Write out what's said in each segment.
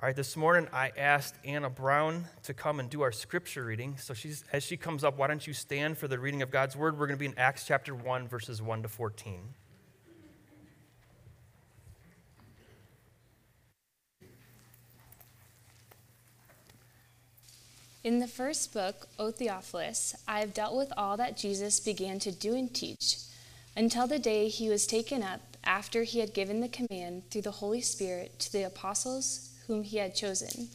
All right, this morning I asked Anna Brown to come and do our scripture reading. So she's, as she comes up, why don't you stand for the reading of God's word? We're going to be in Acts chapter 1, verses 1 to 14. In the first book, O Theophilus, I have dealt with all that Jesus began to do and teach until the day he was taken up after he had given the command through the Holy Spirit to the apostles whom he had chosen.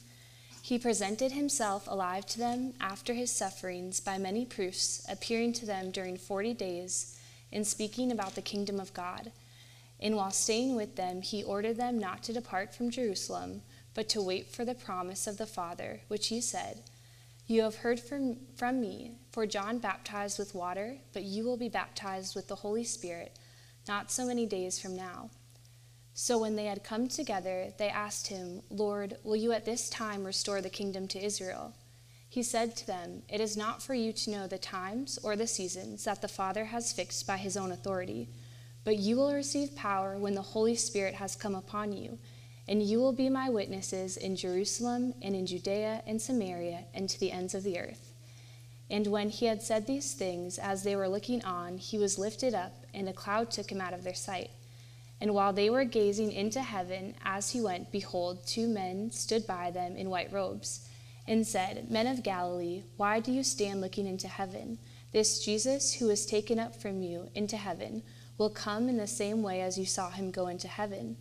He presented himself alive to them after his sufferings by many proofs, appearing to them during forty days and speaking about the kingdom of God. And while staying with them, he ordered them not to depart from Jerusalem, but to wait for the promise of the Father, which he said, You have heard from, from me, for John baptized with water, but you will be baptized with the Holy Spirit not so many days from now. So when they had come together, they asked him, Lord, will you at this time restore the kingdom to Israel? He said to them, It is not for you to know the times or the seasons that the Father has fixed by his own authority, but you will receive power when the Holy Spirit has come upon you, and you will be my witnesses in Jerusalem and in Judea and Samaria and to the ends of the earth. And when he had said these things, as they were looking on, he was lifted up, and a cloud took him out of their sight. And while they were gazing into heaven as he went, behold, two men stood by them in white robes, and said, Men of Galilee, why do you stand looking into heaven? This Jesus, who was taken up from you into heaven, will come in the same way as you saw him go into heaven.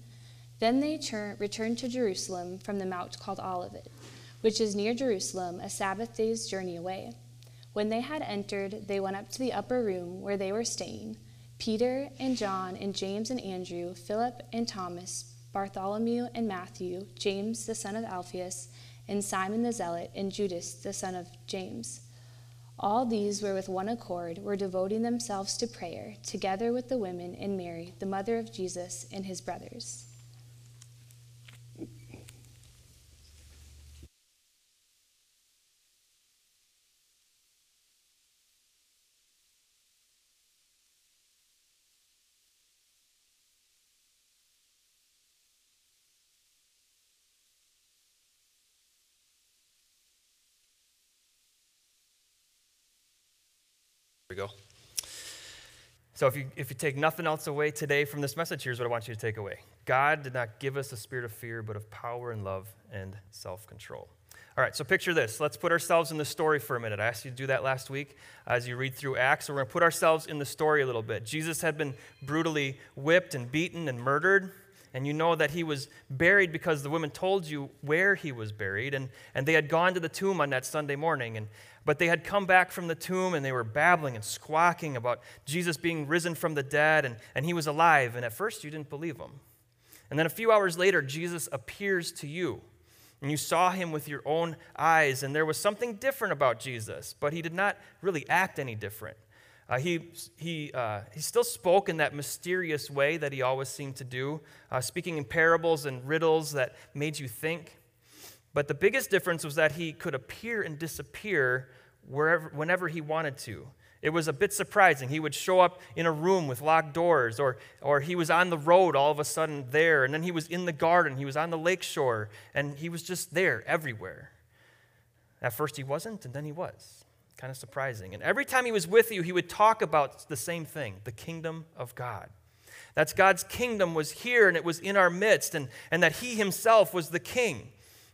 Then they returned to Jerusalem from the mount called Olivet, which is near Jerusalem, a Sabbath day's journey away. When they had entered, they went up to the upper room where they were staying. Peter and John and James and Andrew, Philip and Thomas, Bartholomew and Matthew, James the son of Alphaeus, and Simon the Zealot, and Judas the son of James. All these were with one accord, were devoting themselves to prayer, together with the women and Mary, the mother of Jesus, and his brothers. We go. So, if you, if you take nothing else away today from this message, here's what I want you to take away God did not give us a spirit of fear, but of power and love and self control. All right, so picture this. Let's put ourselves in the story for a minute. I asked you to do that last week as you read through Acts. We're going to put ourselves in the story a little bit. Jesus had been brutally whipped and beaten and murdered. And you know that he was buried because the women told you where he was buried. And, and they had gone to the tomb on that Sunday morning. And, but they had come back from the tomb and they were babbling and squawking about Jesus being risen from the dead and, and he was alive. And at first you didn't believe them. And then a few hours later, Jesus appears to you. And you saw him with your own eyes, and there was something different about Jesus, but he did not really act any different. Uh, he, he, uh, he still spoke in that mysterious way that he always seemed to do, uh, speaking in parables and riddles that made you think. But the biggest difference was that he could appear and disappear wherever, whenever he wanted to. It was a bit surprising. He would show up in a room with locked doors, or, or he was on the road all of a sudden there, and then he was in the garden, he was on the lake shore, and he was just there everywhere. At first he wasn't, and then he was. Kind of surprising. And every time he was with you, he would talk about the same thing the kingdom of God. That's God's kingdom was here and it was in our midst, and, and that he himself was the king.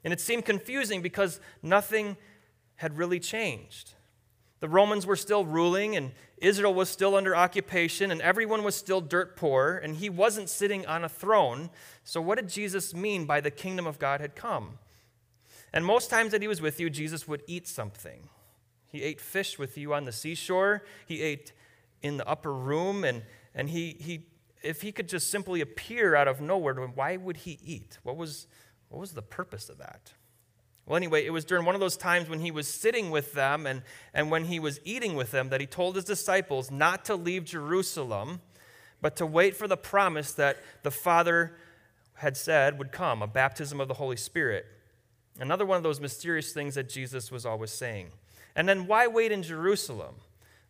And it seemed confusing because nothing had really changed. The Romans were still ruling, and Israel was still under occupation, and everyone was still dirt poor, and he wasn't sitting on a throne. So, what did Jesus mean by the kingdom of God had come? And most times that he was with you, Jesus would eat something. He ate fish with you on the seashore, he ate in the upper room, and, and he, he, if he could just simply appear out of nowhere, why would he eat? What was, what was the purpose of that? Well, anyway, it was during one of those times when he was sitting with them and, and when he was eating with them that he told his disciples not to leave Jerusalem, but to wait for the promise that the Father had said would come a baptism of the Holy Spirit. Another one of those mysterious things that Jesus was always saying. And then why wait in Jerusalem?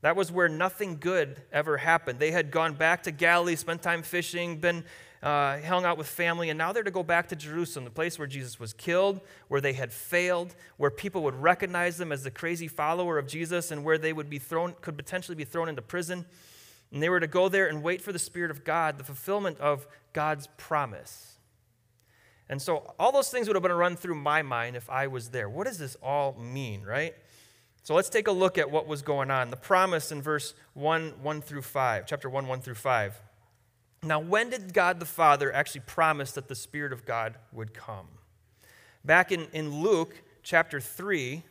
That was where nothing good ever happened. They had gone back to Galilee, spent time fishing, been uh, hung out with family, and now they're to go back to Jerusalem, the place where Jesus was killed, where they had failed, where people would recognize them as the crazy follower of Jesus, and where they would be thrown, could potentially be thrown into prison. And they were to go there and wait for the Spirit of God, the fulfillment of God's promise. And so all those things would have been run through my mind if I was there. What does this all mean, right? So let's take a look at what was going on. The promise in verse 1, 1 through 5, chapter 1, 1 through 5. Now, when did God the Father actually promise that the Spirit of God would come? Back in, in Luke chapter 3,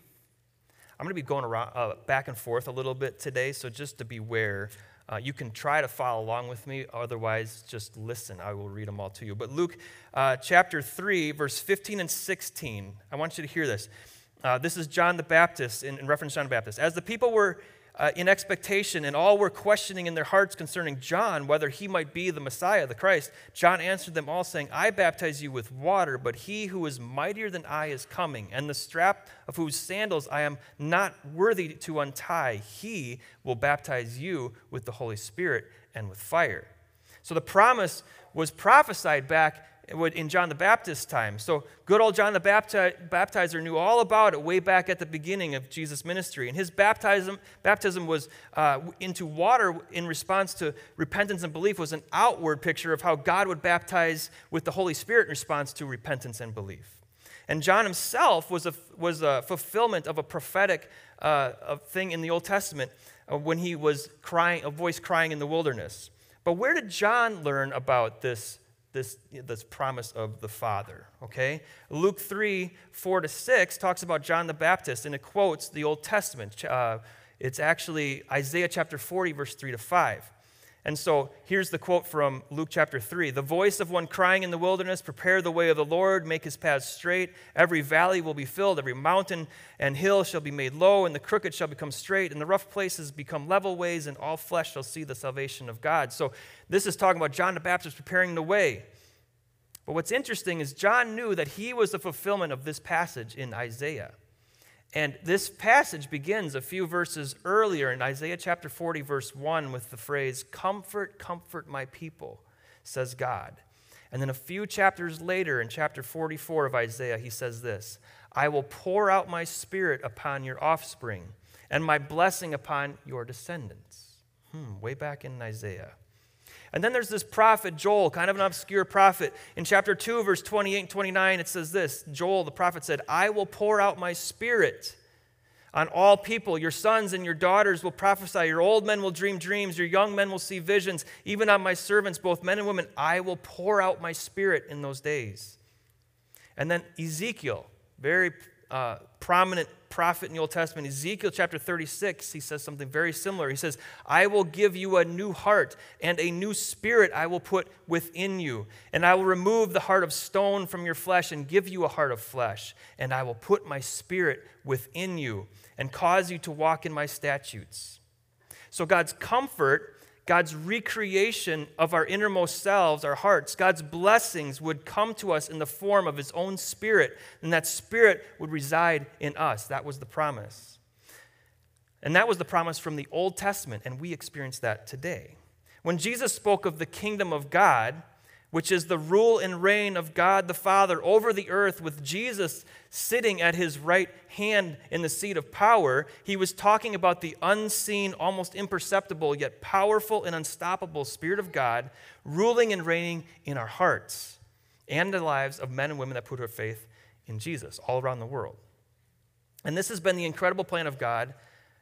I'm going to be going around, uh, back and forth a little bit today, so just to beware. Uh, you can try to follow along with me, otherwise, just listen. I will read them all to you. But Luke uh, chapter 3, verse 15 and 16, I want you to hear this. Uh, this is John the Baptist, in, in, reference to John the Baptist. As the people were uh, in expectation and all were questioning in their hearts concerning John whether he might be the Messiah, the Christ, John answered them all, saying, I baptize you with water, but he who is mightier than I is coming, and the strap of whose sandals I am not worthy to untie. He will baptize you with the Holy Spirit and with fire. So the promise was prophesied back in John the Baptist's time. So, good old John the Baptizer knew all about it way back at the beginning of Jesus' ministry. And his baptism, baptism was uh, into water in response to repentance and belief, was an outward picture of how God would baptize with the Holy Spirit in response to repentance and belief. And John himself was a, was a fulfillment of a prophetic uh, thing in the Old Testament uh, when he was crying, a voice crying in the wilderness. But where did John learn about this this, this promise of the Father, okay? Luke 3, 4 to 6 talks about John the Baptist, and it quotes the Old Testament. Uh, it's actually Isaiah chapter 40, verse 3 to 5. And so here's the quote from Luke chapter 3 The voice of one crying in the wilderness, Prepare the way of the Lord, make his paths straight. Every valley will be filled, every mountain and hill shall be made low, and the crooked shall become straight, and the rough places become level ways, and all flesh shall see the salvation of God. So this is talking about John the Baptist preparing the way. But what's interesting is John knew that he was the fulfillment of this passage in Isaiah. And this passage begins a few verses earlier in Isaiah chapter 40, verse 1, with the phrase, Comfort, comfort my people, says God. And then a few chapters later, in chapter 44 of Isaiah, he says this I will pour out my spirit upon your offspring and my blessing upon your descendants. Hmm, way back in Isaiah. And then there's this prophet, Joel, kind of an obscure prophet. In chapter 2, verse 28 and 29, it says this Joel, the prophet, said, I will pour out my spirit on all people. Your sons and your daughters will prophesy. Your old men will dream dreams. Your young men will see visions. Even on my servants, both men and women, I will pour out my spirit in those days. And then Ezekiel, very uh, prominent prophet in the Old Testament, Ezekiel chapter 36, he says something very similar. He says, I will give you a new heart, and a new spirit I will put within you. And I will remove the heart of stone from your flesh and give you a heart of flesh. And I will put my spirit within you and cause you to walk in my statutes. So God's comfort God's recreation of our innermost selves, our hearts, God's blessings would come to us in the form of His own Spirit, and that Spirit would reside in us. That was the promise. And that was the promise from the Old Testament, and we experience that today. When Jesus spoke of the kingdom of God, which is the rule and reign of God the Father over the earth, with Jesus sitting at his right hand in the seat of power, he was talking about the unseen, almost imperceptible, yet powerful and unstoppable Spirit of God ruling and reigning in our hearts and the lives of men and women that put their faith in Jesus all around the world. And this has been the incredible plan of God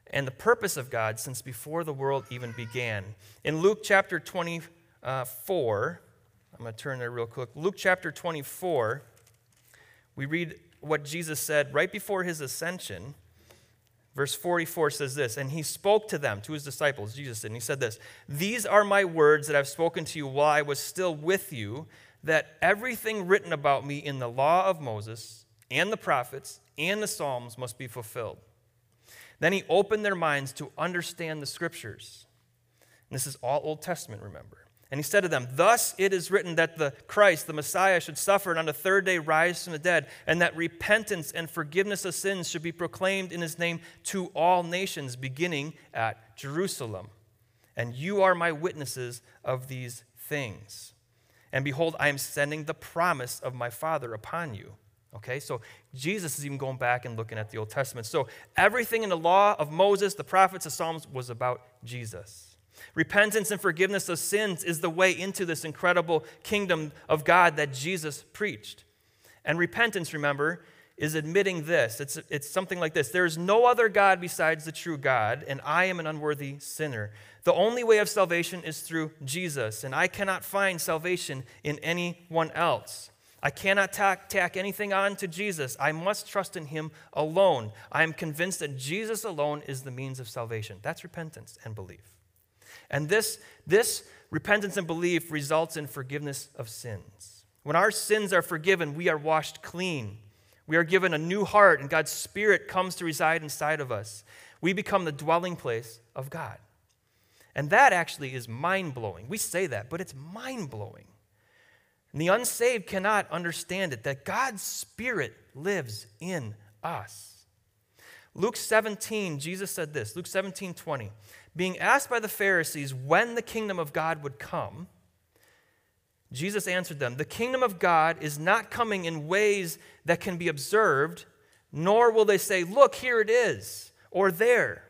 and the purpose of God since before the world even began. In Luke chapter 24, I'm going to turn there real quick. Luke chapter 24, we read what Jesus said right before his ascension. Verse 44 says this, and he spoke to them, to his disciples, Jesus did, and he said this These are my words that I've spoken to you while I was still with you, that everything written about me in the law of Moses and the prophets and the Psalms must be fulfilled. Then he opened their minds to understand the scriptures. And this is all Old Testament, remember. And he said to them, Thus it is written that the Christ, the Messiah, should suffer and on the third day rise from the dead, and that repentance and forgiveness of sins should be proclaimed in his name to all nations, beginning at Jerusalem. And you are my witnesses of these things. And behold, I am sending the promise of my Father upon you. Okay, so Jesus is even going back and looking at the Old Testament. So everything in the law of Moses, the prophets, the Psalms was about Jesus. Repentance and forgiveness of sins is the way into this incredible kingdom of God that Jesus preached. And repentance, remember, is admitting this. It's, it's something like this There is no other God besides the true God, and I am an unworthy sinner. The only way of salvation is through Jesus, and I cannot find salvation in anyone else. I cannot tack, tack anything on to Jesus. I must trust in Him alone. I am convinced that Jesus alone is the means of salvation. That's repentance and belief. And this, this repentance and belief results in forgiveness of sins. When our sins are forgiven, we are washed clean. We are given a new heart, and God's Spirit comes to reside inside of us. We become the dwelling place of God. And that actually is mind blowing. We say that, but it's mind blowing. And the unsaved cannot understand it that God's Spirit lives in us. Luke 17, Jesus said this Luke 17, 20. Being asked by the Pharisees when the kingdom of God would come, Jesus answered them The kingdom of God is not coming in ways that can be observed, nor will they say, Look, here it is, or there.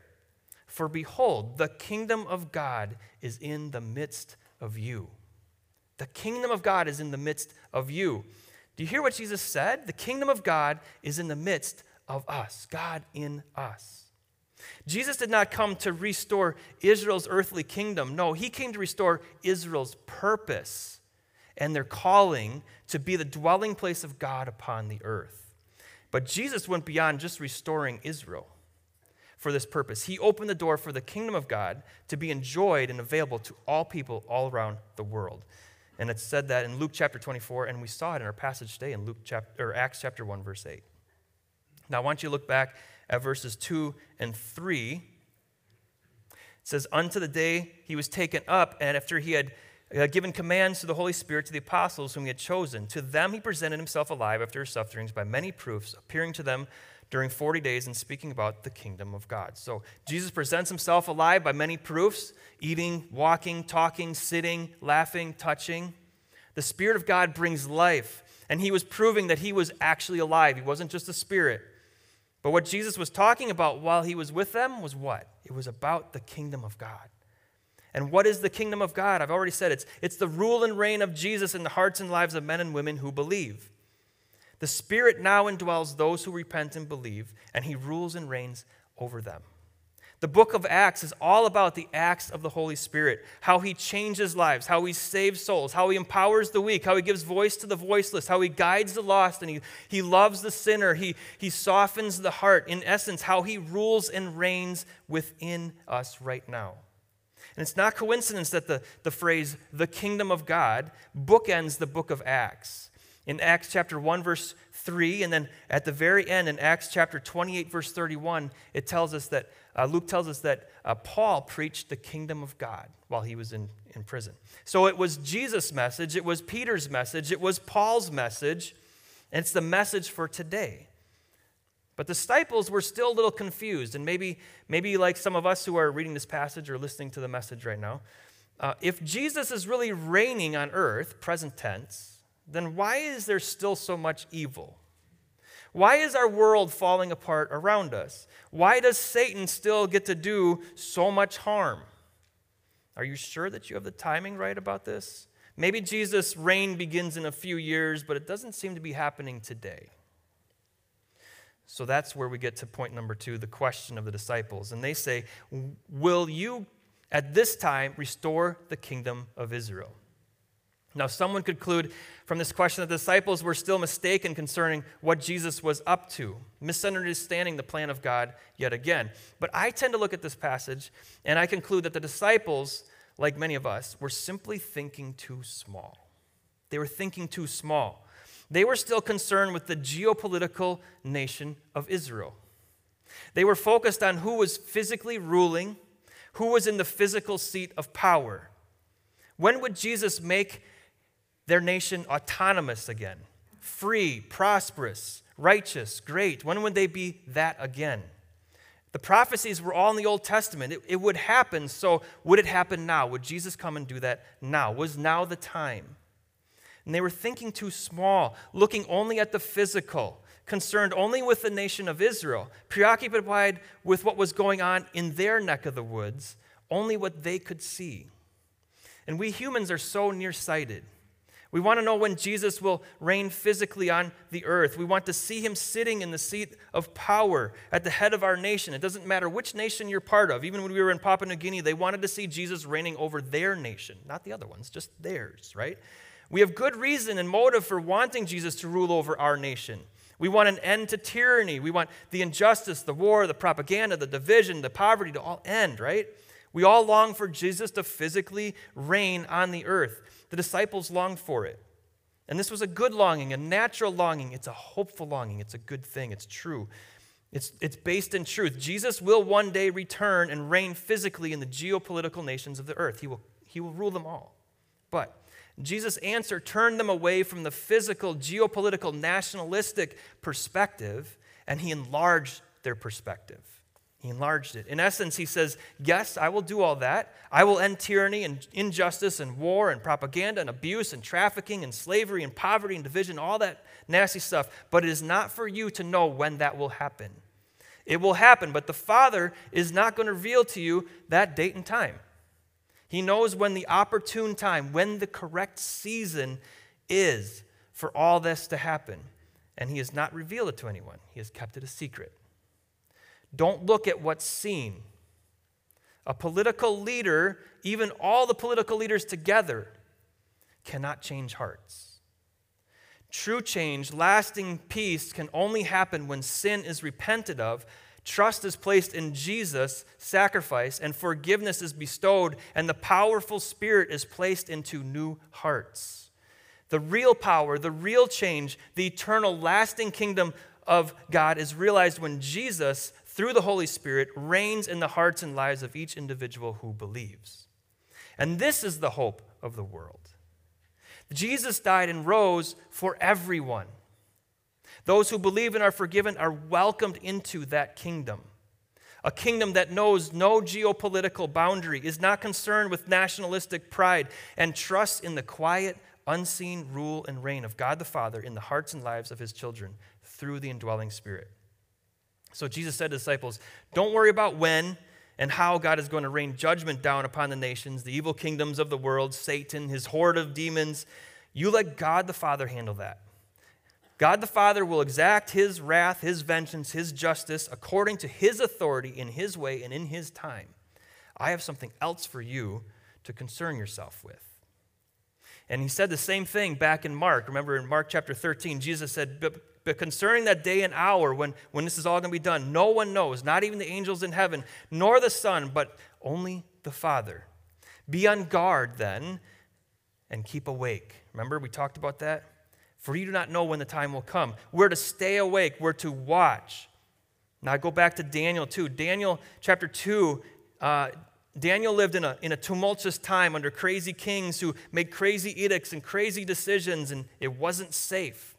For behold, the kingdom of God is in the midst of you. The kingdom of God is in the midst of you. Do you hear what Jesus said? The kingdom of God is in the midst of us, God in us. Jesus did not come to restore Israel's earthly kingdom. No, he came to restore Israel's purpose and their calling to be the dwelling place of God upon the earth. But Jesus went beyond just restoring Israel for this purpose. He opened the door for the kingdom of God to be enjoyed and available to all people all around the world. And it said that in Luke chapter 24, and we saw it in our passage today in Luke chapter, or Acts chapter 1, verse 8. Now, I want you to look back at verses 2 and 3. It says, Unto the day he was taken up, and after he had uh, given commands to the Holy Spirit to the apostles whom he had chosen, to them he presented himself alive after his sufferings by many proofs, appearing to them during 40 days and speaking about the kingdom of God. So Jesus presents himself alive by many proofs eating, walking, talking, sitting, laughing, touching. The Spirit of God brings life, and he was proving that he was actually alive. He wasn't just a spirit. But what Jesus was talking about while he was with them was what? It was about the kingdom of God. And what is the kingdom of God? I've already said it's, it's the rule and reign of Jesus in the hearts and lives of men and women who believe. The Spirit now indwells those who repent and believe, and He rules and reigns over them. The book of Acts is all about the acts of the Holy Spirit, how He changes lives, how He saves souls, how He empowers the weak, how He gives voice to the voiceless, how He guides the lost, and He, he loves the sinner, he, he softens the heart. In essence, how He rules and reigns within us right now. And it's not coincidence that the, the phrase, the kingdom of God, bookends the book of Acts in Acts chapter 1, verse 3, and then at the very end in Acts chapter 28, verse 31, it tells us that uh, Luke tells us that uh, Paul preached the kingdom of God while he was in, in prison. So it was Jesus' message, it was Peter's message, it was Paul's message, and it's the message for today. But the disciples were still a little confused, and maybe, maybe like some of us who are reading this passage or listening to the message right now, uh, if Jesus is really reigning on earth, present tense, then why is there still so much evil? Why is our world falling apart around us? Why does Satan still get to do so much harm? Are you sure that you have the timing right about this? Maybe Jesus' reign begins in a few years, but it doesn't seem to be happening today. So that's where we get to point number two the question of the disciples. And they say, Will you at this time restore the kingdom of Israel? Now, someone could conclude from this question that the disciples were still mistaken concerning what Jesus was up to, misunderstanding the plan of God yet again. But I tend to look at this passage and I conclude that the disciples, like many of us, were simply thinking too small. They were thinking too small. They were still concerned with the geopolitical nation of Israel. They were focused on who was physically ruling, who was in the physical seat of power. When would Jesus make their nation autonomous again, free, prosperous, righteous, great. When would they be that again? The prophecies were all in the Old Testament. It, it, would happen, so would it happen now? Would Jesus come and do that now? Was now the time? And they were thinking too small, looking only at the physical, concerned only with the nation of Israel, preoccupied with what was going on in their neck of the woods, only what they could see. And we humans are so nearsighted. We want to know when Jesus will reign physically on the earth. We want to see him sitting in the seat of power at the head of our nation. It doesn't matter which nation you're part of. Even when we were in Papua New Guinea, they wanted to see Jesus reigning over their nation, not the other ones, just theirs, right? We have good reason and motive for wanting Jesus to rule over our nation. We want an end to tyranny. We want the injustice, the war, the propaganda, the division, the poverty to all end, right? We all long for Jesus to physically reign on the earth. The disciples longed for it. And this was a good longing, a natural longing. It's a hopeful longing. It's a good thing. It's true. It's, it's based in truth. Jesus will one day return and reign physically in the geopolitical nations of the earth. He will, he will rule them all. But Jesus' answer turned them away from the physical, geopolitical, nationalistic perspective, and he enlarged their perspective. He enlarged it. In essence, he says, Yes, I will do all that. I will end tyranny and injustice and war and propaganda and abuse and trafficking and slavery and poverty and division, all that nasty stuff. But it is not for you to know when that will happen. It will happen, but the Father is not going to reveal to you that date and time. He knows when the opportune time, when the correct season is for all this to happen. And He has not revealed it to anyone, He has kept it a secret. Don't look at what's seen. A political leader, even all the political leaders together, cannot change hearts. True change, lasting peace can only happen when sin is repented of, trust is placed in Jesus' sacrifice, and forgiveness is bestowed, and the powerful Spirit is placed into new hearts. The real power, the real change, the eternal, lasting kingdom of God is realized when Jesus through the Holy Spirit, reigns in the hearts and lives of each individual who believes. And this is the hope of the world. Jesus died and rose for everyone. Those who believe and are forgiven are welcomed into that kingdom. A kingdom that knows no geopolitical boundary, is not concerned with nationalistic pride, and trusts in the quiet, unseen rule and reign of God the Father in the hearts and lives of his children through the indwelling Spirit. So Jesus said to disciples, Don't worry about when and how God is going to rain judgment down upon the nations, the evil kingdoms of the world, Satan, his horde of demons. You let God the Father handle that. God the Father will exact his wrath, his vengeance, his justice according to his authority in his way and in his time. I have something else for you to concern yourself with. And he said the same thing back in Mark. Remember in Mark chapter 13, Jesus said, but concerning that day and hour when, when this is all going to be done, no one knows, not even the angels in heaven, nor the Son, but only the Father. Be on guard then and keep awake. Remember, we talked about that? For you do not know when the time will come. We're to stay awake, we're to watch. Now, I go back to Daniel 2. Daniel chapter 2. Uh, Daniel lived in a, in a tumultuous time under crazy kings who made crazy edicts and crazy decisions, and it wasn't safe.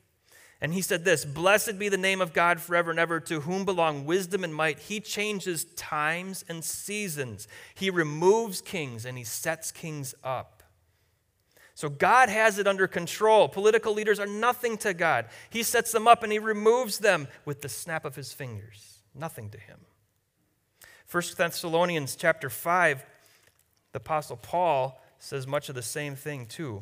And he said this Blessed be the name of God forever and ever, to whom belong wisdom and might. He changes times and seasons, he removes kings and he sets kings up. So God has it under control. Political leaders are nothing to God. He sets them up and he removes them with the snap of his fingers. Nothing to him. 1 Thessalonians chapter 5, the apostle Paul says much of the same thing too.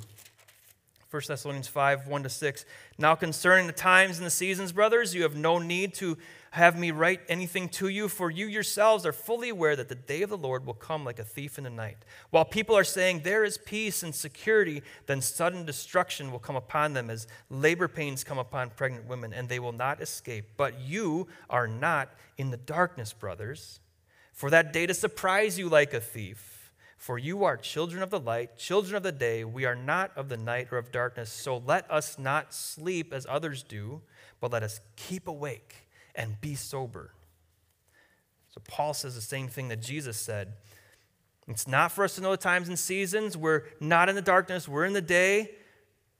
1 Thessalonians 5 1 to 6. Now, concerning the times and the seasons, brothers, you have no need to have me write anything to you, for you yourselves are fully aware that the day of the Lord will come like a thief in the night. While people are saying there is peace and security, then sudden destruction will come upon them as labor pains come upon pregnant women, and they will not escape. But you are not in the darkness, brothers, for that day to surprise you like a thief. For you are children of the light, children of the day. We are not of the night or of darkness. So let us not sleep as others do, but let us keep awake and be sober. So Paul says the same thing that Jesus said. It's not for us to know the times and seasons. We're not in the darkness, we're in the day.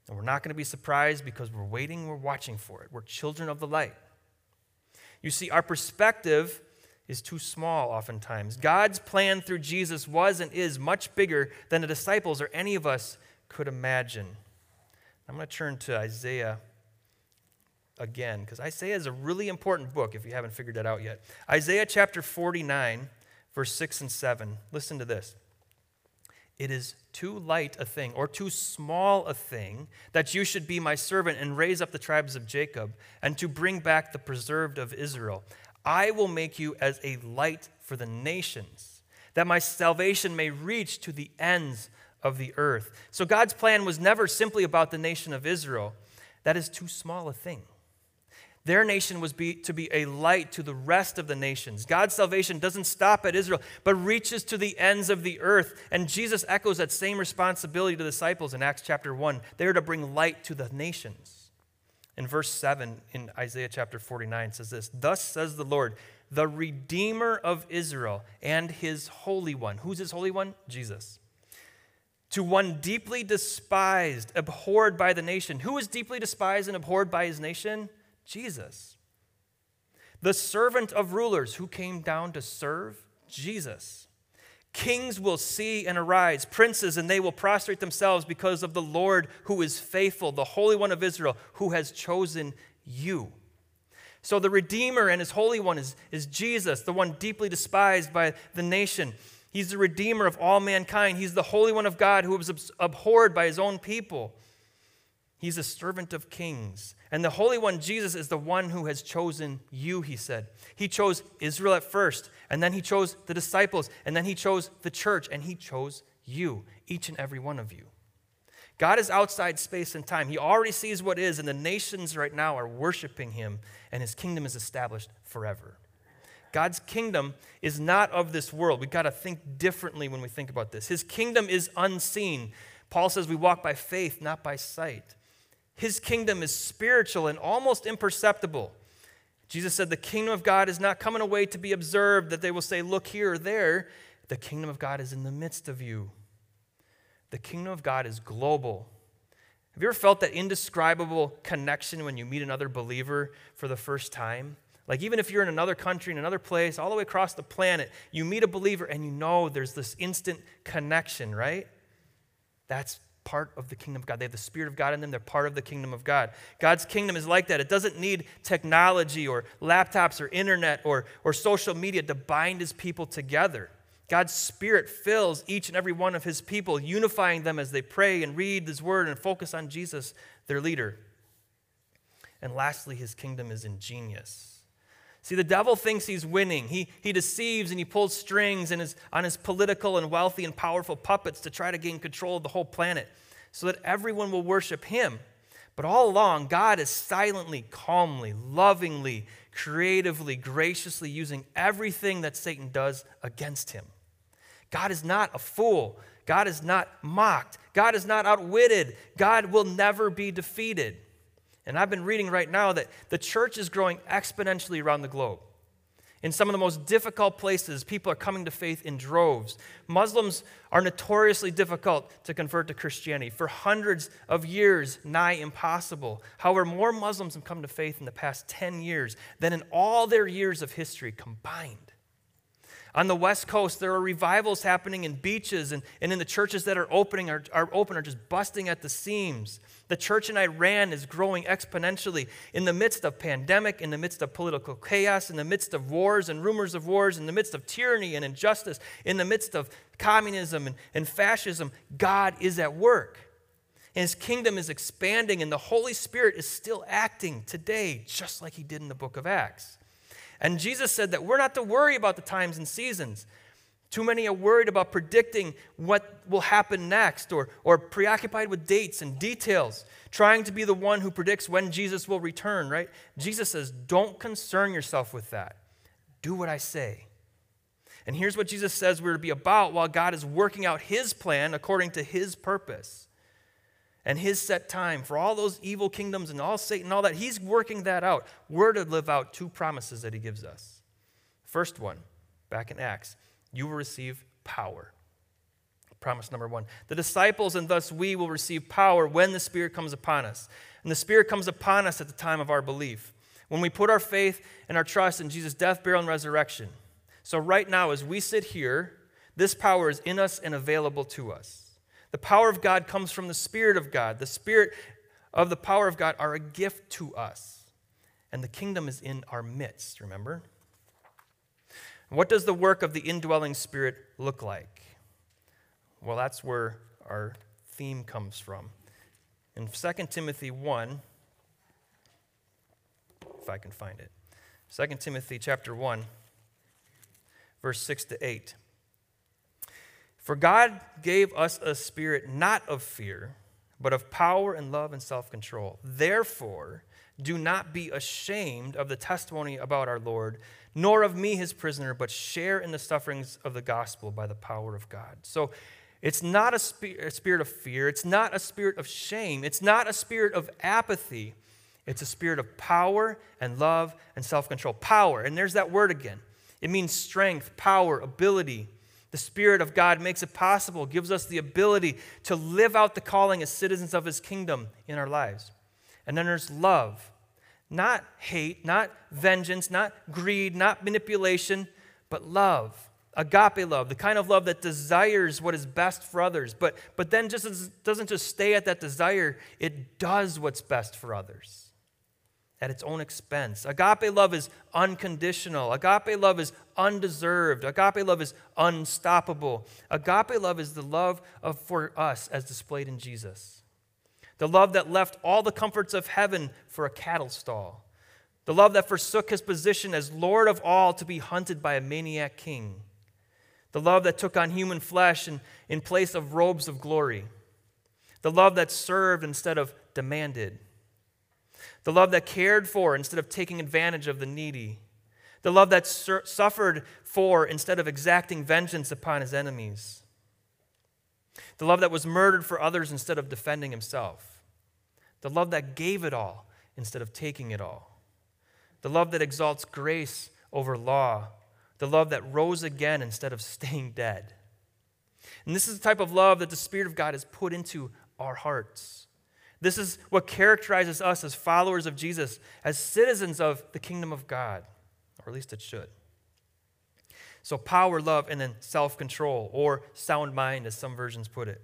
And we're not going to be surprised because we're waiting, we're watching for it. We're children of the light. You see, our perspective is too small oftentimes. God's plan through Jesus was and is much bigger than the disciples or any of us could imagine. I'm going to turn to Isaiah again, because Isaiah is a really important book if you haven't figured that out yet. Isaiah chapter 49, verse 6 and 7. Listen to this. It is too light a thing, or too small a thing, that you should be my servant and raise up the tribes of Jacob, and to bring back the preserved of Israel. I will make you as a light for the nations, that my salvation may reach to the ends of the earth. So God's plan was never simply about the nation of Israel. That is too small a thing. Their nation was be, to be a light to the rest of the nations. God's salvation doesn't stop at Israel, but reaches to the ends of the earth. And Jesus echoes that same responsibility to the disciples in Acts chapter 1. They are to bring light to the nations. In verse 7 in Isaiah chapter 49 says this Thus says the Lord, the Redeemer of Israel and his Holy One. Who's his Holy One? Jesus. To one deeply despised, abhorred by the nation. Who is deeply despised and abhorred by his nation? Jesus. The servant of rulers who came down to serve Jesus. Kings will see and arise, princes, and they will prostrate themselves because of the Lord who is faithful, the Holy One of Israel, who has chosen you. So the Redeemer and his Holy One is, is Jesus, the one deeply despised by the nation. He's the Redeemer of all mankind. He's the Holy One of God who was abhorred by his own people. He's a servant of kings. And the Holy One, Jesus, is the one who has chosen you, he said. He chose Israel at first, and then he chose the disciples, and then he chose the church, and he chose you, each and every one of you. God is outside space and time. He already sees what is, and the nations right now are worshiping him, and his kingdom is established forever. God's kingdom is not of this world. We've got to think differently when we think about this. His kingdom is unseen. Paul says we walk by faith, not by sight. His kingdom is spiritual and almost imperceptible. Jesus said, The kingdom of God is not coming away to be observed, that they will say, Look here or there. The kingdom of God is in the midst of you. The kingdom of God is global. Have you ever felt that indescribable connection when you meet another believer for the first time? Like, even if you're in another country, in another place, all the way across the planet, you meet a believer and you know there's this instant connection, right? That's part of the kingdom of God. They have the Spirit of God in them. They're part of the kingdom of God. God's kingdom is like that. It doesn't need technology or laptops or internet or, or social media to bind his people together. God's Spirit fills each and every one of his people, unifying them as they pray and read his word and focus on Jesus, their leader. And lastly, his kingdom is ingenious. See, the devil thinks he's winning. He, he deceives and he pulls strings and is on his political and wealthy and powerful puppets to try to gain control of the whole planet so that everyone will worship him. But all along, God is silently, calmly, lovingly, creatively, graciously using everything that Satan does against him. God is not a fool. God is not mocked. God is not outwitted. God will never be defeated. And I've been reading right now that the church is growing exponentially around the globe. In some of the most difficult places, people are coming to faith in droves. Muslims are notoriously difficult to convert to Christianity. For hundreds of years, nigh impossible. However, more Muslims have come to faith in the past 10 years than in all their years of history combined. On the West Coast, there are revivals happening in beaches, and, and in the churches that are opening are, are open are just busting at the seams. The church in Iran is growing exponentially in the midst of pandemic, in the midst of political chaos, in the midst of wars and rumors of wars, in the midst of tyranny and injustice, in the midst of communism and, and fascism. God is at work. And his kingdom is expanding, and the Holy Spirit is still acting today, just like he did in the book of Acts. And Jesus said that we're not to worry about the times and seasons. Too many are worried about predicting what will happen next or, or preoccupied with dates and details, trying to be the one who predicts when Jesus will return, right? Jesus says, don't concern yourself with that. Do what I say. And here's what Jesus says we're to be about while God is working out his plan according to his purpose and his set time for all those evil kingdoms and all Satan all that. He's working that out. We're to live out two promises that he gives us. First one, back in Acts, you will receive power. Promise number one. The disciples and thus we will receive power when the Spirit comes upon us. And the Spirit comes upon us at the time of our belief, when we put our faith and our trust in Jesus' death, burial, and resurrection. So, right now, as we sit here, this power is in us and available to us. The power of God comes from the Spirit of God. The Spirit of the power of God are a gift to us, and the kingdom is in our midst, remember? What does the work of the indwelling Spirit look like? Well, that's where our theme comes from. In 2 Timothy 1, if I can find it. 2 Timothy chapter 1, verse 6 to 8. For God gave us a spirit not of fear, but of power and love and self control. Therefore, do not be ashamed of the testimony about our Lord, nor of me, his prisoner, but share in the sufferings of the gospel by the power of God. So it's not a, a spirit of fear, it's not a spirit of shame, it's not a spirit of apathy. It's a spirit of power and love and self control. Power, and there's that word again. It means strength, power, ability. The Spirit of God makes it possible, gives us the ability to live out the calling as citizens of His kingdom in our lives. And then there's love, not hate, not vengeance, not greed, not manipulation, but love. Agape love, the kind of love that desires what is best for others, but, but then just doesn't just stay at that desire, it does what's best for others at its own expense. Agape love is unconditional. Agape love is undeserved. Agape love is unstoppable. Agape love is the love of, for us as displayed in Jesus. The love that left all the comforts of heaven for a cattle stall. The love that forsook his position as Lord of all to be hunted by a maniac king. The love that took on human flesh in, in place of robes of glory. The love that served instead of demanded the love that cared for instead of taking advantage of the needy, the love that sur- suffered for instead of exacting vengeance upon his enemies, the love that was murdered for others instead of defending himself, the love that gave it all instead of taking it all, the love that exalts grace over law, the love that rose again instead of staying dead. And this is the type of love that the Spirit of God has put into our hearts. This is what characterizes us as followers of Jesus, as citizens of the kingdom of God, or at least it should. So, power, love, and then self control, or sound mind, as some versions put it.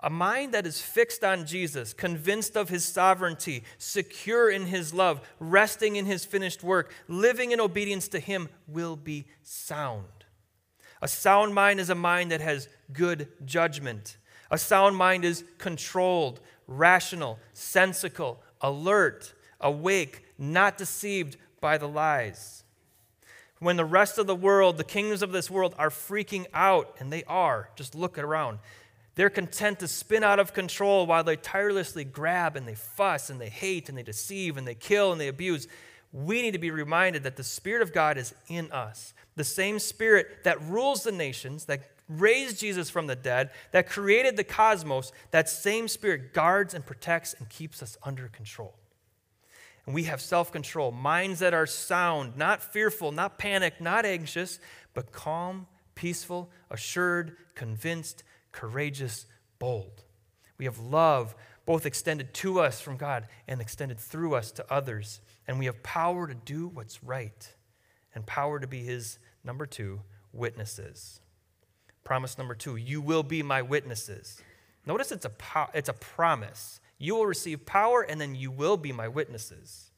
A mind that is fixed on Jesus, convinced of his sovereignty, secure in his love, resting in his finished work, living in obedience to him, will be sound. A sound mind is a mind that has good judgment. A sound mind is controlled, rational, sensical, alert, awake, not deceived by the lies. When the rest of the world, the kingdoms of this world, are freaking out, and they are, just look around. They're content to spin out of control while they tirelessly grab and they fuss and they hate and they deceive and they kill and they abuse. We need to be reminded that the Spirit of God is in us. The same Spirit that rules the nations, that raised Jesus from the dead, that created the cosmos, that same Spirit guards and protects and keeps us under control. And we have self control, minds that are sound, not fearful, not panicked, not anxious, but calm, peaceful, assured, convinced, courageous, bold. We have love both extended to us from God and extended through us to others. And we have power to do what's right and power to be His, number two, witnesses. Promise number two you will be my witnesses. Notice it's a, po- it's a promise. You will receive power, and then you will be my witnesses.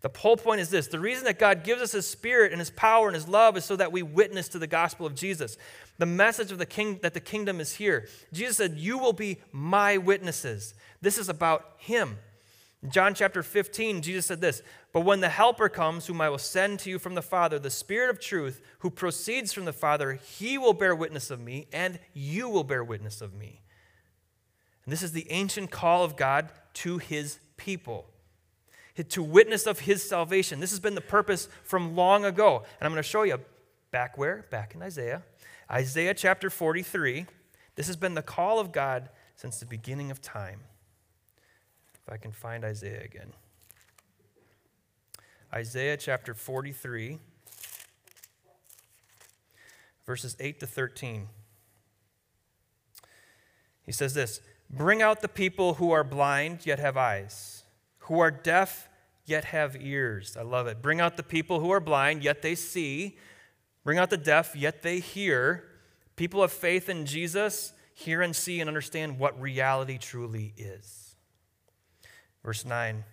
The whole point is this the reason that God gives us His Spirit and His power and His love is so that we witness to the gospel of Jesus. The message of the king that the kingdom is here. Jesus said, You will be my witnesses. This is about Him. In John chapter 15, Jesus said this But when the Helper comes, whom I will send to you from the Father, the Spirit of truth, who proceeds from the Father, he will bear witness of me, and you will bear witness of me. And this is the ancient call of God to his people, to witness of his salvation. This has been the purpose from long ago. And I'm going to show you back where? Back in Isaiah. Isaiah chapter 43. This has been the call of God since the beginning of time. If I can find Isaiah again. Isaiah chapter 43, verses 8 to 13. He says this Bring out the people who are blind yet have eyes, who are deaf yet have ears. I love it. Bring out the people who are blind yet they see. Bring out the deaf yet they hear. People of faith in Jesus hear and see and understand what reality truly is. Verse 9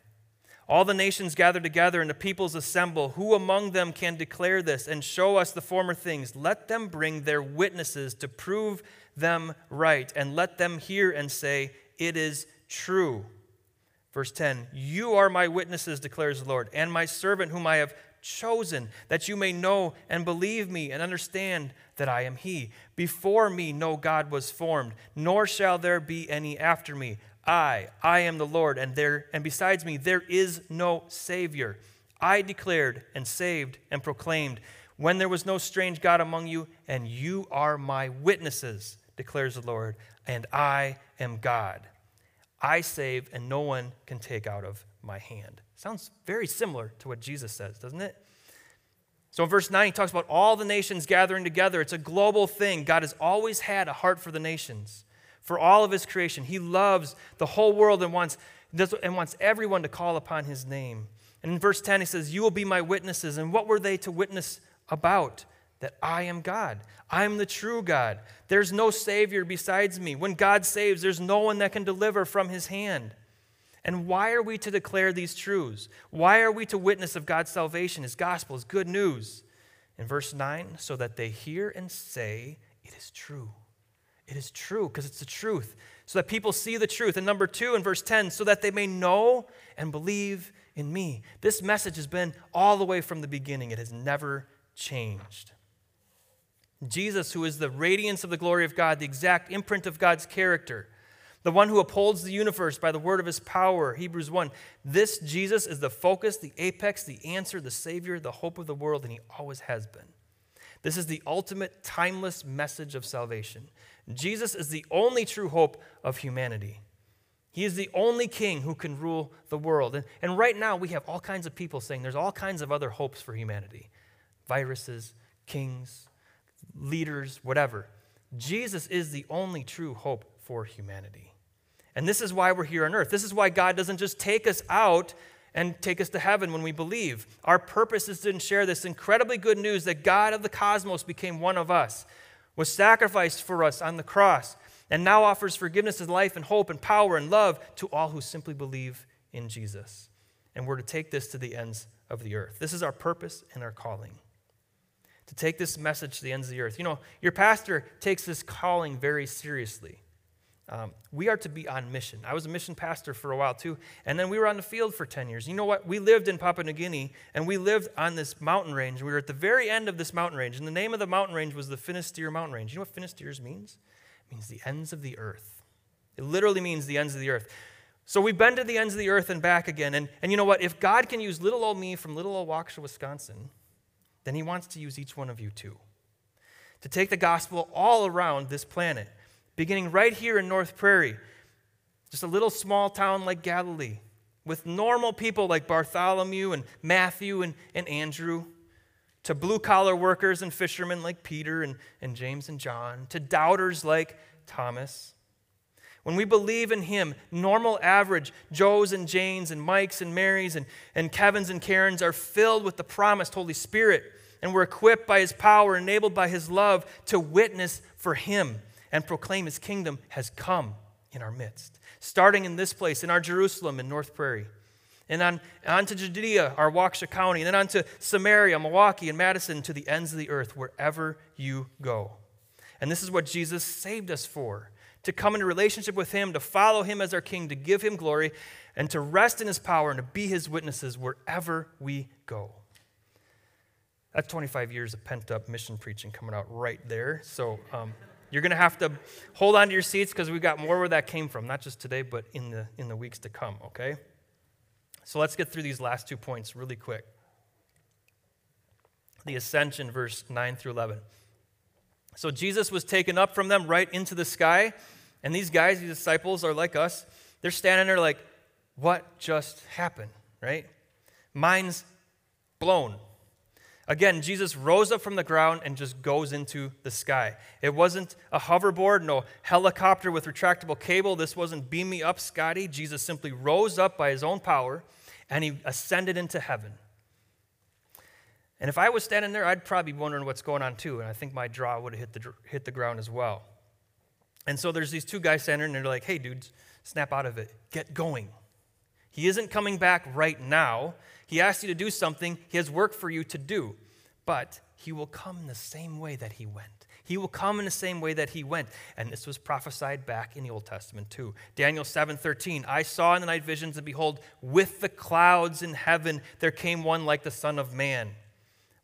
All the nations gather together and the peoples assemble. Who among them can declare this and show us the former things? Let them bring their witnesses to prove them right, and let them hear and say, It is true. Verse 10 You are my witnesses, declares the Lord, and my servant whom I have chosen, that you may know and believe me and understand that I am He. Before me no God was formed, nor shall there be any after me. I, I am the Lord, and there and besides me there is no Savior. I declared and saved and proclaimed when there was no strange God among you, and you are my witnesses, declares the Lord, and I am God. I save, and no one can take out of my hand. Sounds very similar to what Jesus says, doesn't it? So in verse 9, he talks about all the nations gathering together. It's a global thing. God has always had a heart for the nations, for all of his creation. He loves the whole world and wants, and wants everyone to call upon his name. And in verse 10, he says, You will be my witnesses. And what were they to witness about? That I am God. I am the true God. There's no Savior besides me. When God saves, there's no one that can deliver from his hand. And why are we to declare these truths? Why are we to witness of God's salvation, His gospel, His good news? In verse 9, so that they hear and say, It is true. It is true because it's the truth. So that people see the truth. And number two, in verse 10, so that they may know and believe in me. This message has been all the way from the beginning, it has never changed. Jesus, who is the radiance of the glory of God, the exact imprint of God's character, the one who upholds the universe by the word of his power. Hebrews 1. This Jesus is the focus, the apex, the answer, the Savior, the hope of the world, and he always has been. This is the ultimate, timeless message of salvation. Jesus is the only true hope of humanity. He is the only king who can rule the world. And, and right now, we have all kinds of people saying there's all kinds of other hopes for humanity viruses, kings, leaders, whatever. Jesus is the only true hope for humanity. And this is why we're here on earth. This is why God doesn't just take us out and take us to heaven when we believe. Our purpose is to share this incredibly good news that God of the cosmos became one of us, was sacrificed for us on the cross, and now offers forgiveness and life and hope and power and love to all who simply believe in Jesus. And we're to take this to the ends of the earth. This is our purpose and our calling. To take this message to the ends of the earth. You know, your pastor takes this calling very seriously. Um, we are to be on mission. I was a mission pastor for a while too, and then we were on the field for 10 years. You know what? We lived in Papua New Guinea, and we lived on this mountain range. We were at the very end of this mountain range, and the name of the mountain range was the Finisterre Mountain Range. You know what Finisterre means? It means the ends of the earth. It literally means the ends of the earth. So we've been to the ends of the earth and back again. And, and you know what? If God can use little old me from little old Waukesha, Wisconsin, then He wants to use each one of you too. To take the gospel all around this planet beginning right here in North Prairie, just a little small town like Galilee, with normal people like Bartholomew and Matthew and, and Andrew, to blue collar workers and fishermen like Peter and, and James and John, to doubters like Thomas. When we believe in Him, normal, average Joes and Janes and Mikes and Marys and, and Kevins and Karens are filled with the promised Holy Spirit, and we're equipped by His power, enabled by His love to witness for Him and proclaim his kingdom has come in our midst. Starting in this place, in our Jerusalem in North Prairie, and on, on to Judea, our Waukesha County, and then on to Samaria, Milwaukee, and Madison, to the ends of the earth, wherever you go. And this is what Jesus saved us for to come into relationship with Him, to follow Him as our King, to give Him glory, and to rest in His power and to be His witnesses wherever we go. That's 25 years of pent up mission preaching coming out right there. So, um, you're going to have to hold on to your seats because we've got more where that came from, not just today, but in the, in the weeks to come, okay? So let's get through these last two points really quick. The ascension, verse 9 through 11. So Jesus was taken up from them right into the sky, and these guys, these disciples, are like us. They're standing there like, what just happened, right? Minds blown. Again, Jesus rose up from the ground and just goes into the sky. It wasn't a hoverboard, no helicopter with retractable cable. This wasn't beam me up, Scotty. Jesus simply rose up by his own power and he ascended into heaven. And if I was standing there, I'd probably be wondering what's going on too. And I think my jaw would have hit the, hit the ground as well. And so there's these two guys standing there and they're like, hey, dudes, snap out of it. Get going. He isn't coming back right now. He asked you to do something, He has work for you to do. But He will come in the same way that He went. He will come in the same way that he went. And this was prophesied back in the Old Testament too. Daniel 7:13, I saw in the night visions, and behold, with the clouds in heaven there came one like the Son of Man.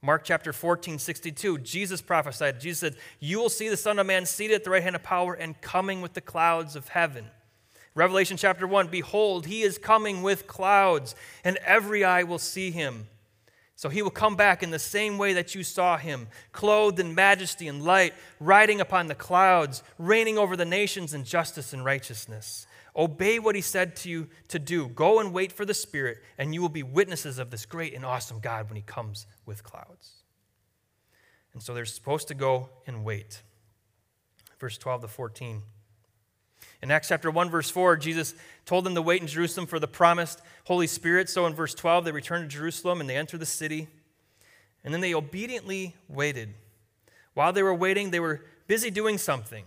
Mark chapter 14, 62, Jesus prophesied. Jesus said, You will see the Son of Man seated at the right hand of power and coming with the clouds of heaven. Revelation chapter 1 Behold, he is coming with clouds, and every eye will see him. So he will come back in the same way that you saw him, clothed in majesty and light, riding upon the clouds, reigning over the nations in justice and righteousness. Obey what he said to you to do. Go and wait for the Spirit, and you will be witnesses of this great and awesome God when he comes with clouds. And so they're supposed to go and wait. Verse 12 to 14. In Acts chapter 1, verse 4, Jesus told them to wait in Jerusalem for the promised Holy Spirit. So in verse 12, they returned to Jerusalem and they entered the city. And then they obediently waited. While they were waiting, they were busy doing something.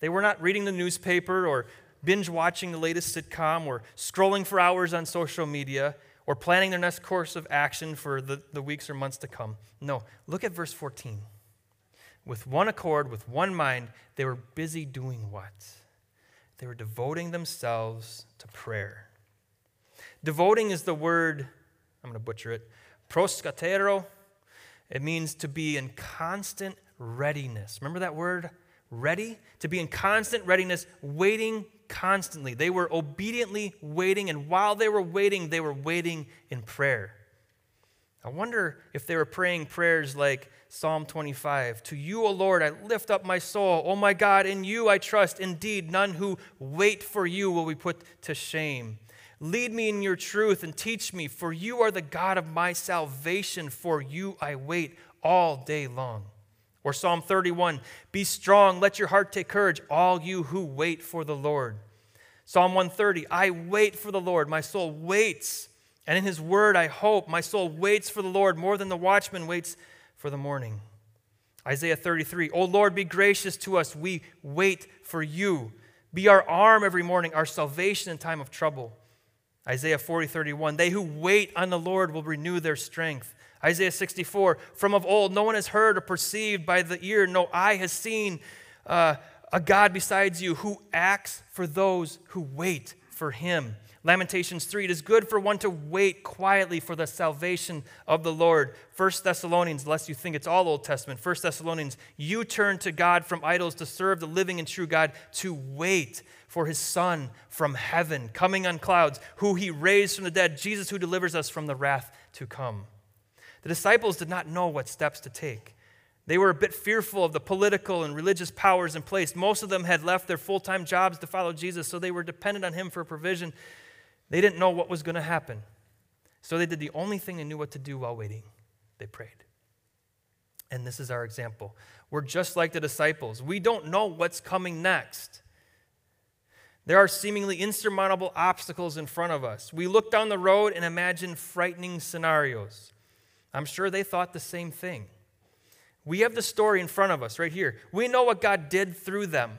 They were not reading the newspaper or binge watching the latest sitcom or scrolling for hours on social media or planning their next course of action for the, the weeks or months to come. No, look at verse 14. With one accord, with one mind, they were busy doing what? They were devoting themselves to prayer. Devoting is the word, I'm going to butcher it, proskatero. It means to be in constant readiness. Remember that word? Ready? To be in constant readiness, waiting constantly. They were obediently waiting, and while they were waiting, they were waiting in prayer. I wonder if they were praying prayers like Psalm 25 To you, O Lord, I lift up my soul. O my God, in you I trust. Indeed, none who wait for you will be put to shame. Lead me in your truth and teach me, for you are the God of my salvation. For you I wait all day long. Or Psalm 31 Be strong, let your heart take courage, all you who wait for the Lord. Psalm 130 I wait for the Lord, my soul waits and in his word I hope. My soul waits for the Lord more than the watchman waits for the morning. Isaiah 33, O Lord, be gracious to us. We wait for you. Be our arm every morning, our salvation in time of trouble. Isaiah 40, 31, they who wait on the Lord will renew their strength. Isaiah 64, from of old, no one has heard or perceived by the ear, no eye has seen uh, a God besides you who acts for those who wait for him. Lamentations 3 It is good for one to wait quietly for the salvation of the Lord. 1 Thessalonians, lest you think it's all Old Testament, 1 Thessalonians, you turn to God from idols to serve the living and true God, to wait for his Son from heaven, coming on clouds, who he raised from the dead, Jesus who delivers us from the wrath to come. The disciples did not know what steps to take. They were a bit fearful of the political and religious powers in place. Most of them had left their full time jobs to follow Jesus, so they were dependent on him for provision. They didn't know what was going to happen. So they did the only thing they knew what to do while waiting they prayed. And this is our example. We're just like the disciples. We don't know what's coming next. There are seemingly insurmountable obstacles in front of us. We look down the road and imagine frightening scenarios. I'm sure they thought the same thing. We have the story in front of us right here. We know what God did through them.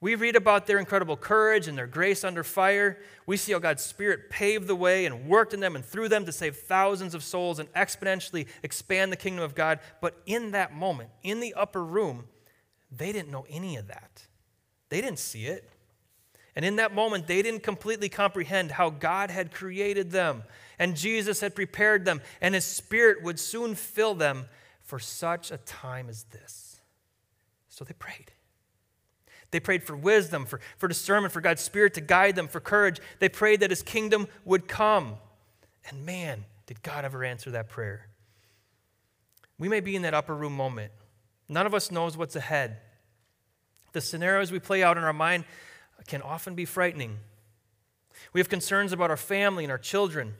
We read about their incredible courage and their grace under fire. We see how God's Spirit paved the way and worked in them and through them to save thousands of souls and exponentially expand the kingdom of God. But in that moment, in the upper room, they didn't know any of that. They didn't see it. And in that moment, they didn't completely comprehend how God had created them and Jesus had prepared them, and His Spirit would soon fill them for such a time as this. So they prayed. They prayed for wisdom, for, for discernment, for God's Spirit to guide them, for courage. They prayed that His kingdom would come. And man, did God ever answer that prayer. We may be in that upper room moment. None of us knows what's ahead. The scenarios we play out in our mind can often be frightening. We have concerns about our family and our children.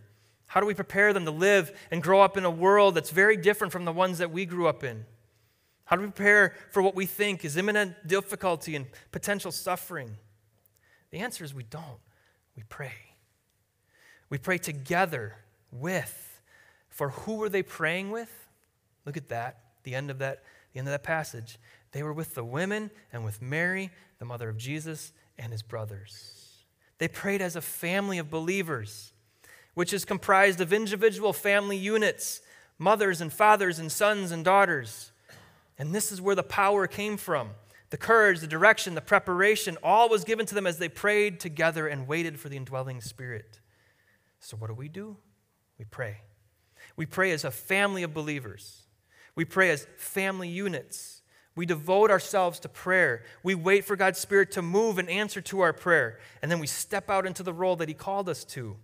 How do we prepare them to live and grow up in a world that's very different from the ones that we grew up in? How do we prepare for what we think is imminent difficulty and potential suffering? The answer is we don't. We pray. We pray together with. For who were they praying with? Look at that, the end of that, the end of that passage. They were with the women and with Mary, the mother of Jesus, and his brothers. They prayed as a family of believers, which is comprised of individual family units, mothers and fathers and sons and daughters. And this is where the power came from. The courage, the direction, the preparation, all was given to them as they prayed together and waited for the indwelling Spirit. So, what do we do? We pray. We pray as a family of believers. We pray as family units. We devote ourselves to prayer. We wait for God's Spirit to move and answer to our prayer. And then we step out into the role that He called us to.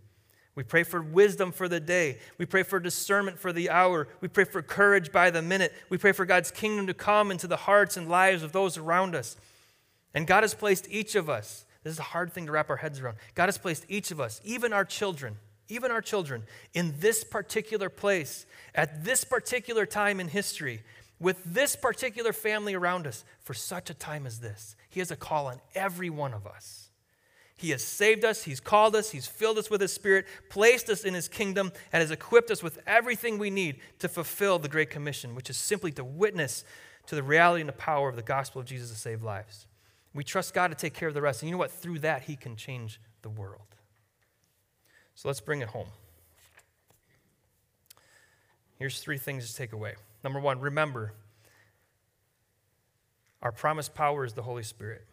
We pray for wisdom for the day. We pray for discernment for the hour. We pray for courage by the minute. We pray for God's kingdom to come into the hearts and lives of those around us. And God has placed each of us, this is a hard thing to wrap our heads around. God has placed each of us, even our children, even our children, in this particular place, at this particular time in history, with this particular family around us, for such a time as this. He has a call on every one of us. He has saved us, He's called us, He's filled us with His Spirit, placed us in His kingdom, and has equipped us with everything we need to fulfill the Great Commission, which is simply to witness to the reality and the power of the gospel of Jesus to save lives. We trust God to take care of the rest. And you know what? Through that, He can change the world. So let's bring it home. Here's three things to take away. Number one, remember, our promised power is the Holy Spirit.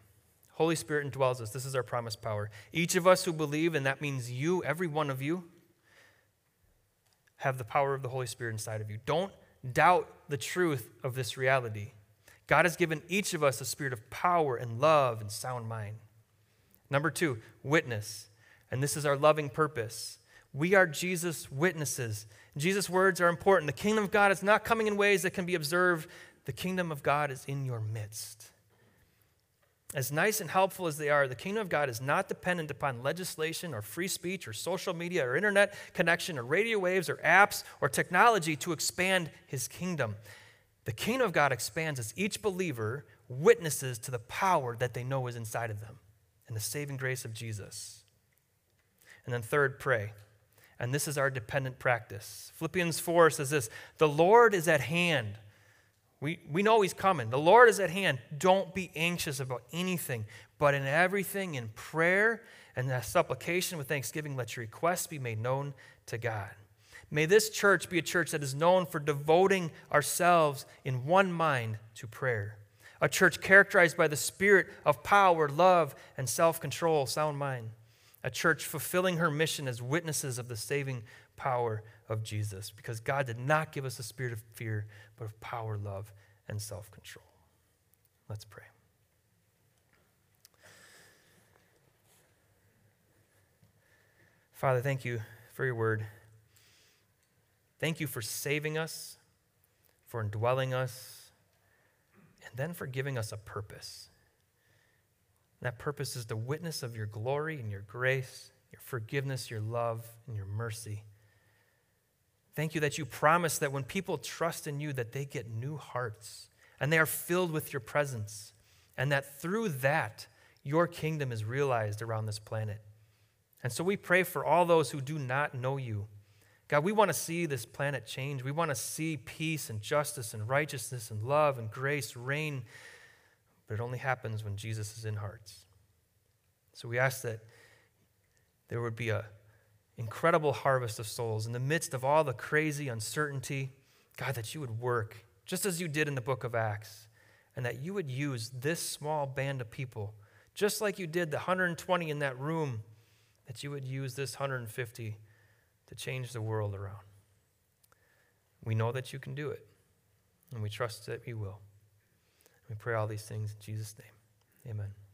Holy Spirit indwells us. This is our promised power. Each of us who believe, and that means you, every one of you, have the power of the Holy Spirit inside of you. Don't doubt the truth of this reality. God has given each of us a spirit of power and love and sound mind. Number two, witness. And this is our loving purpose. We are Jesus' witnesses. Jesus' words are important. The kingdom of God is not coming in ways that can be observed, the kingdom of God is in your midst. As nice and helpful as they are, the kingdom of God is not dependent upon legislation or free speech or social media or internet connection or radio waves or apps or technology to expand his kingdom. The kingdom of God expands as each believer witnesses to the power that they know is inside of them and the saving grace of Jesus. And then, third, pray. And this is our dependent practice. Philippians 4 says this The Lord is at hand. We, we know He's coming. The Lord is at hand. Don't be anxious about anything, but in everything, in prayer and supplication with thanksgiving, let your requests be made known to God. May this church be a church that is known for devoting ourselves in one mind to prayer. A church characterized by the spirit of power, love, and self control, sound mind. A church fulfilling her mission as witnesses of the saving power of Jesus. Because God did not give us a spirit of fear, but of power, love, and self control. Let's pray. Father, thank you for your word. Thank you for saving us, for indwelling us, and then for giving us a purpose. That purpose is the witness of your glory and your grace, your forgiveness, your love, and your mercy. Thank you that you promise that when people trust in you that they get new hearts and they are filled with your presence and that through that your kingdom is realized around this planet. And so we pray for all those who do not know you God, we want to see this planet change. We want to see peace and justice and righteousness and love and grace reign, but it only happens when Jesus is in hearts. So we ask that there would be an incredible harvest of souls in the midst of all the crazy uncertainty. God, that you would work just as you did in the book of Acts, and that you would use this small band of people, just like you did the 120 in that room, that you would use this 150 to change the world around. We know that you can do it, and we trust that you will. We pray all these things in Jesus' name. Amen.